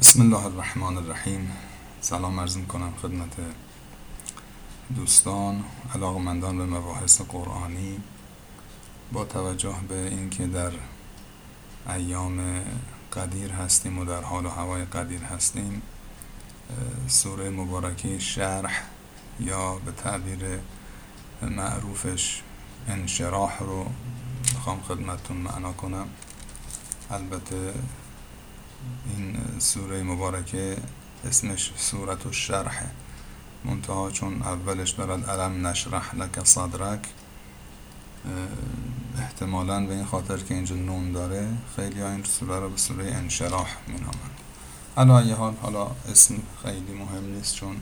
بسم الله الرحمن الرحیم. سلام عرض کنم خدمت دوستان علاقمندان به مباحث قرآنی. با توجه به اینکه در ایام قدیر هستیم و در حال و هوای قدیر هستیم سوره مبارکه شرح یا به تعبیر معروفش انشراح رو می‌خوام خدمتتون معنا کنم. البته این سوره مبارکه اسمش سورت الشرح. منتها چون اولش دارد علم نشرح لک صدرک؟ احتمالا به این خاطر که اینجا نون داره خیلی ها این سوره رو به سوره انشراح مینامند. حالا یه حال حالا اسم خیلی مهم نیست چون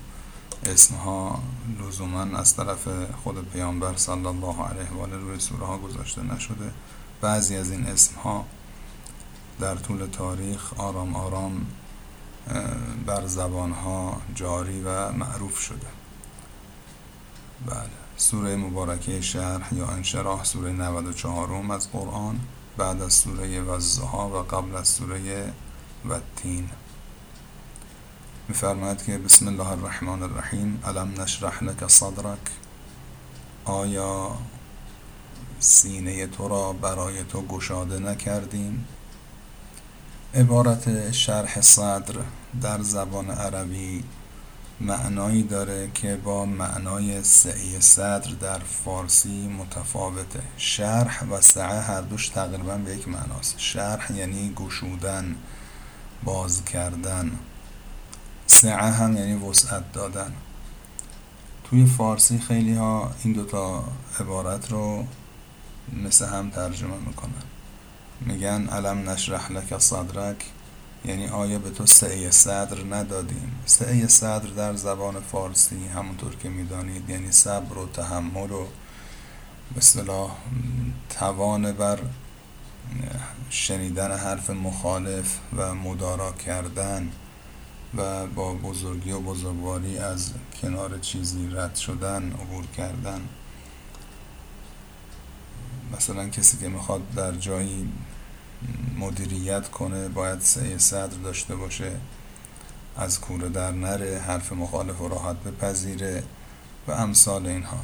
اسمها لزوما از طرف خود پیامبر صلی الله علیه و آله روی سوره ها گذاشته نشده. بعضی از این اسمها در طول تاریخ آرام آرام بر زبانها جاری و معروف شده. بله. سوره مبارکه شرح یا انشراح سوره 94 از قرآن بعد از سوره وزها و قبل از سوره وتین میفرماید که بسم الله الرحمن الرحیم علم نشرح لك صدرک؟ آیا سینه تو را برای تو گشاده نکردیم؟ عبارت شرح صدر در زبان عربی معنایی داره که با معنای سعی صدر در فارسی متفاوته. شرح و سعه هر دوش تقریبا به یک معناست. شرح یعنی گشودن باز کردن. سعه هم یعنی وسعت دادن. توی فارسی خیلی ها این دوتا عبارت رو مثل هم ترجمه می‌کنن. میگن علم نشرح لک صدرک یعنی آیا به تو سعی صدر ندادیم؟ سعی صدر در زبان فارسی همونطور که می‌دانید یعنی صبر و تحمل و به اصطلاح توان بر شنیدن حرف مخالف و مدارا کردن و با بزرگی و بزرگواری از کنار چیزی رد شدن عبور کردن. مثلا کسی که می‌خواد در جایی مدیریت کنه باید سعی صدر داشته باشه از کوره در نره حرف مخالف و راحت بپذیره و امثال اینها.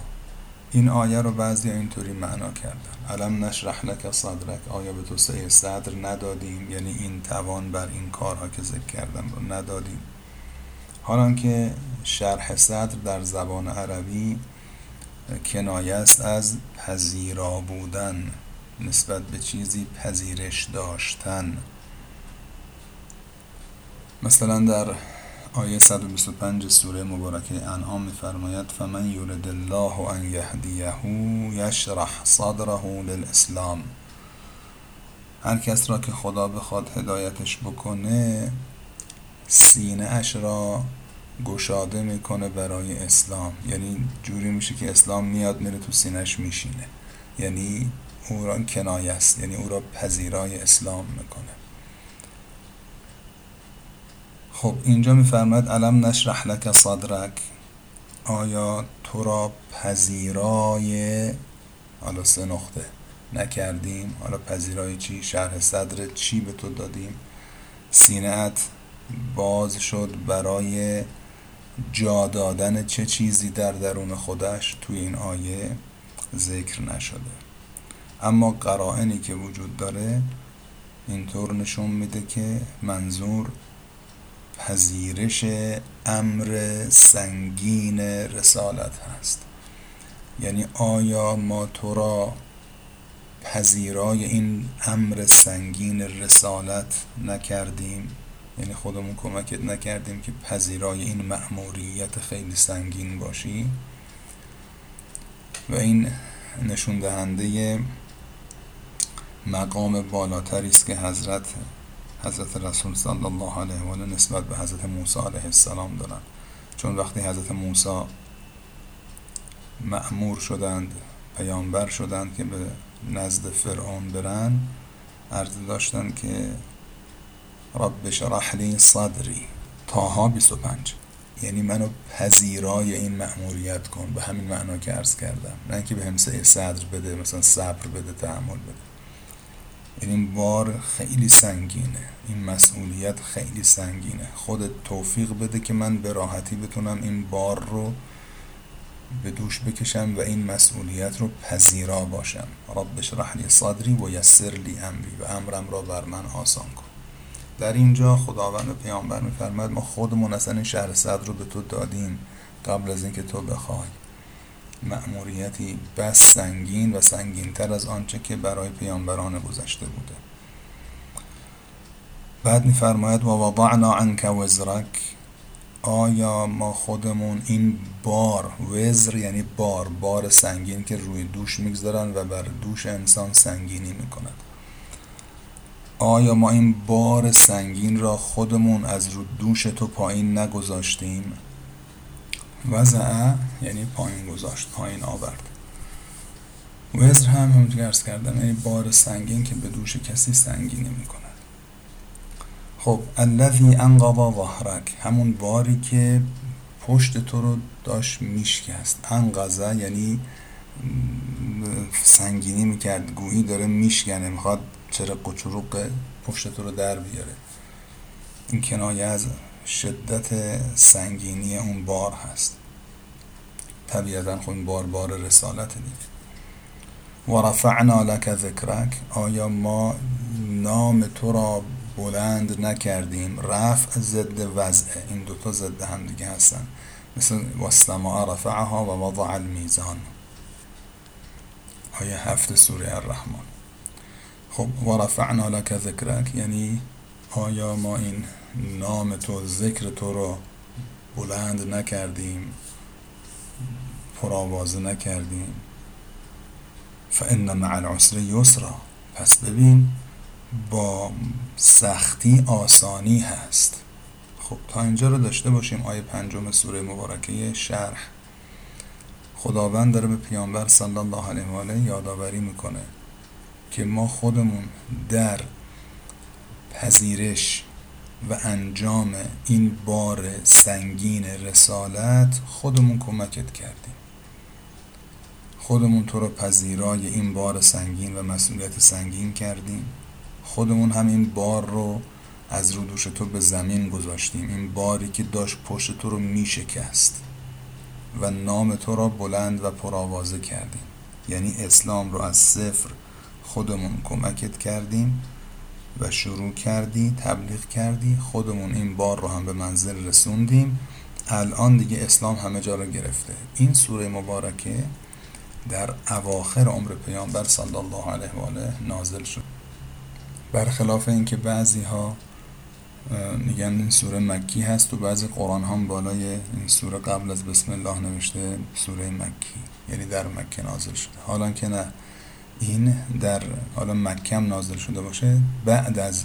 این آیه رو بعضی اینطوری معنا کردن. علم نشرح لک صدرک؟ آیا به تو سعی صدر ندادیم؟ یعنی این توان بر این کارها که ذکر کردم رو ندادیم. حالا که شرح صدر در زبان عربی کنایه است از پذیرا بودن. نسبت به چیزی پذیرش داشتن. مثلا در آیه 125 سوره مبارکه انعام میفرماید فمن یولد الله ان یهدیه یشرح صدره للاسلام. هر کس را که خدا بخواد هدایتش بکنه سینه اش را گشاده می‌کنه برای اسلام. یعنی جوری میشه که اسلام میاد میره تو سینهش میشینه. یعنی او کنایه است یعنی او را پذیرای اسلام می‌کنه. خب اینجا میفرماید علم نشرح لک صدرک؟ آیا تو را پذیرای حالا سه نقطه نکردیم حالا پذیرای چی؟ شرح صدر چی به تو دادیم؟ سینهت باز شد برای جا دادن چه چیزی در درون خودش؟ توی این آیه ذکر نشده. اما قرائنی که وجود داره اینطور نشون میده که منظور پذیرش امر سنگین رسالت هست. یعنی آیا ما تو را پذیرای این امر سنگین رسالت نکردیم؟ یعنی خودمون کمکت نکردیم که پذیرای این مأموریت خیلی سنگین باشی؟ و این نشون دهنده مقام بالاتری است که حضرت حضرت رسول صلی الله علیه و آله نسبت به حضرت موسی علیه السلام دارن چون وقتی حضرت موسی معمور شدند پیامبر شدند که به نزد فرعون برن عرض داشتن که رب شرح لی صدری تاها 25 یعنی منو پذیرای این مأموریت کن. به همین معنا که عرض کردم. نه اینکه به همسه صدر بده مثلا صبر بده تحمل بده. این بار خیلی سنگینه. این مسئولیت خیلی سنگینه. خودت توفیق بده که من به راحتی بتونم این بار رو به دوش بکشم و این مسئولیت رو پذیرا باشم. رب اشرح لی صدری و یسر لی امری و امرم را بر من آسان کن. در اینجا خداوند پیامبر میفرماید ما خودمون اصلا این شهر صدر رو به تو دادیم قبل از اینکه تو بخوای. مأموریتی بس سنگین و سنگینتر از آنچه که برای پیامبران گذشته بوده. بعد میفرماید و وضعنا عنک وزرک. آیا ما خودمون این بار وزر یعنی بار بار سنگین که روی دوش می‌گذارن و بر دوش انسان سنگینی می‌کنند آیا ما این بار سنگین را خودمون از رو دوش تو پایین نگذاشتیم؟ وضع یعنی پایین گذاشت پایین آورد. وزر هم همونطور ارز کردم یعنی بار سنگین که به دوش کسی سنگینی می‌کنه خب الذی انقضا ظهرک همون باری که پشت تو رو داشت میشکست. انقضا یعنی سنگینی می‌کرد گویی داره میشکنه می‌خواد چرا قچروق پشت تو رو در بیاره. این کنایه از شدت سنگینی اون بار هست. طبیعتا خود بار بار رسالت دیگه. و رفعنا لک ذکرک. آیا ما نام تو را بلند نکردیم؟ رفع ضد وضع. این دوتا ضد هم دیگه هستن. مثل والسماء رفعها و وضع المیزان. آیه هفت سوره الرحمن. خب و رفعنا لک ذکرک. یعنی آیا ما این نام تو ذکر تو رو بلند نکردیم پرآوازه نکردیم. فان مع العسر یسرا. پس ببین با سختی آسانی هست. خب تا اینجا رو داشته باشیم آیه پنجم سوره مبارکه شرح. خداوند داره به پیامبر صلی الله علیه و آله یادآوری می‌کنه که ما خودمون در پذیرش و انجام این بار سنگین رسالت خودمون کمکت کردیم. خودمون تو رو پذیرای این بار سنگین و مسئولیت سنگین کردیم. خودمون همین بار رو از رو دوش تو به زمین گذاشتیم. این باری که داشت پشت تو رو میشکست و نام تو را بلند و پرآوازه کردیم. یعنی اسلام رو از صفر خودمون کمکت کردیم. و شروع کردی تبلیغ کردی خودمون این بار رو هم به منزل رسوندیم. الان دیگه اسلام همه جا رو گرفته. این سوره مبارکه در اواخر عمر پیامبر صلی الله علیه و آله نازل شد. برخلاف اینکه بعضی ها میگن این سوره مکی هست و بعضی قرآن هم بالای این سوره قبل از بسم الله نوشته سوره مکی. یعنی در مکه نازل شده. حالا که نه. این در حالا مکه هم نازل شده باشه بعد از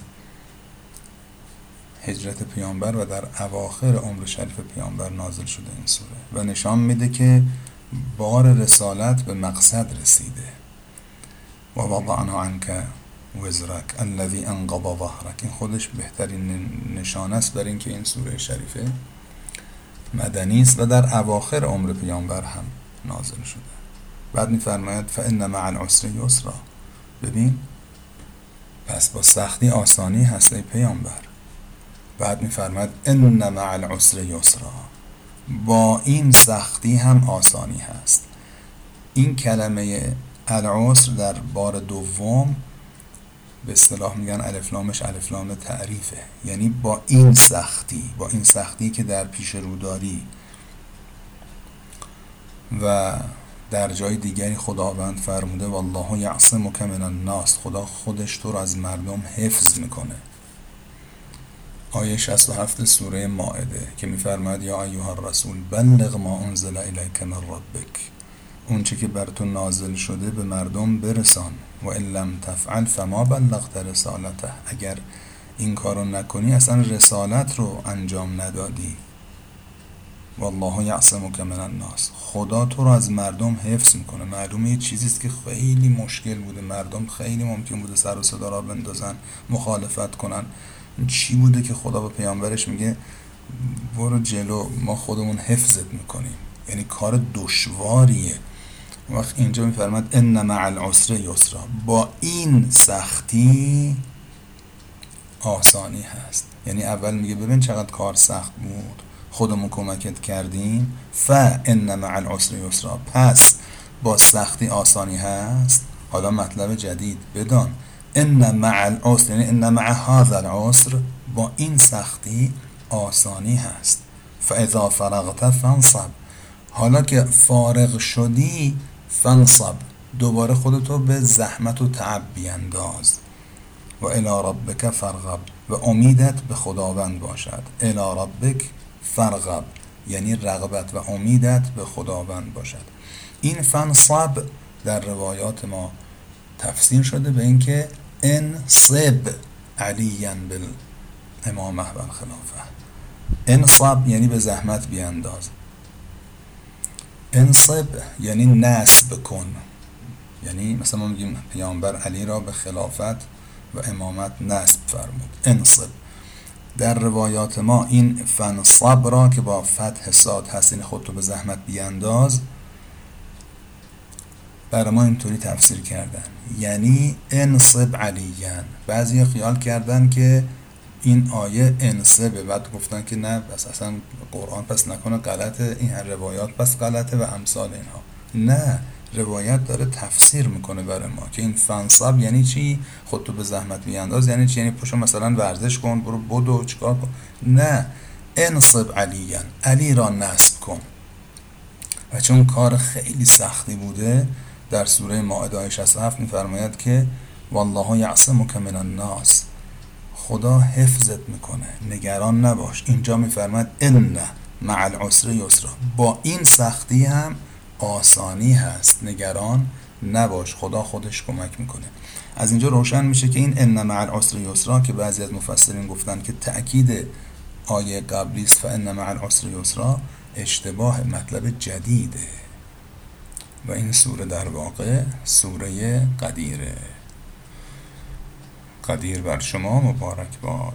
هجرت پیامبر و در اواخر عمر شریف پیامبر نازل شده این سوره. و نشان میده که بار رسالت به مقصد رسیده. و وضعنا عنک وزرک الذي انقض ظهرک. این خودش بهترین نشانه است بر اینکه این سوره شریفه مدنی است و در اواخر عمر پیامبر هم نازل شده. بعد میفرماید فان مع العسر یسرا. ببین پس با سختی آسانی هست ای پیامبر. بعد میفرماید ان مع العسر یسرا. با این سختی هم آسانی هست. این کلمه العسر در بار دوم به اصطلاح میگن الفلامش الفلام تعریفه. یعنی با این سختی با این سختی که در پیش رو داری و در جای دیگری خداوند فرموده والله یعصمک من الناس. خدا خودش تو رو از مردم حفظ می‌کنه. آیه 67 سوره مائده که میفرماید یا ایها الرسول بلغ ما انزل الیک من ربک. اون چه که بر تو نازل شده به مردم برسان و ان لم تفعل فما بلغت رسالته. اگر این کارو نکنی اصلا رسالت رو انجام ندادی. والله یعصمک من الناس. خدا تو رو از مردم حفظ می‌کنه. معلومه یه چیزیست که خیلی مشکل بوده. مردم خیلی ممکن بوده سر و صدا را بندازن مخالفت کنن. چی بوده که خدا به پیامبرش میگه؟ برو جلو. ما خودمون حفظت می‌کنیم. یعنی کار دشواریه. وقت اینجا میفرماد ان مع العسر یسرا. با این سختی آسانی هست. یعنی اول میگه ببین چقدر کار سخت بود. خودمون کمکت کردیم. ف ان مع العسر یسرا. پس با سختی آسانی هست؟ حالا مطلب جدید بدان. ان مع العسر یعنی ان مع هذا العسر با این سختی آسانی هست. فاذا فرغت فانصب. حالا که فارغ شدی فانصب. دوباره خودتو به زحمت و تعب بیانداز. و الى ربک فرغب و امیدت به خداوند باشد. الى ربک فرغب یعنی رغبت و امیدت به خداوند باشد. این فنصب در روایات ما تفسیر شده به اینکه انصب علیا بالامامه و الخلافه انصب یعنی به زحمت بیانداز. انصب یعنی نصب کن. یعنی مثلا ما میگیم پیامبر علی را به خلافت و امامت نصب فرمود. انصب در روایات ما این فنصب را که با فتح صاد هست این خودتو به زحمت بیانداز برای ما اینطوری تفسیر کردن. یعنی انصب علیان. بعضی خیال کردن که این آیه انصبه. بعد گفتن که نه بس اصلا قرآن پس نکنه غلطه این روایات پس غلطه و امثال اینها. نه. روایت داره تفسیر می‌کنه برای ما که این فنصب یعنی چی؟ خودتو به زحمت بیانداز یعنی چی؟ یعنی پشو مثلا ورزش کن برو بدو چیکار کن؟ نه. انصب علیان. علی را نصب کن. و چون کار خیلی سختی بوده در سوره مائده 67 میفرماید که والله یعصمک من الناس. خدا حفظت می‌کنه. نگران نباش. اینجا میفرماید ان مع العسر یسرا. با این سختی هم آسانی هست. نگران نباش. خدا خودش کمک می‌کنه. از اینجا روشن میشه که این ان مع العسر یسرا که بعضی از مفسرین گفتن که تأکید آیه قبلی است فان مع العسر یسرا اشتباه مطلب جدیده. و این سوره در واقع سوره قدیره. قدیر بر شما مبارک باد.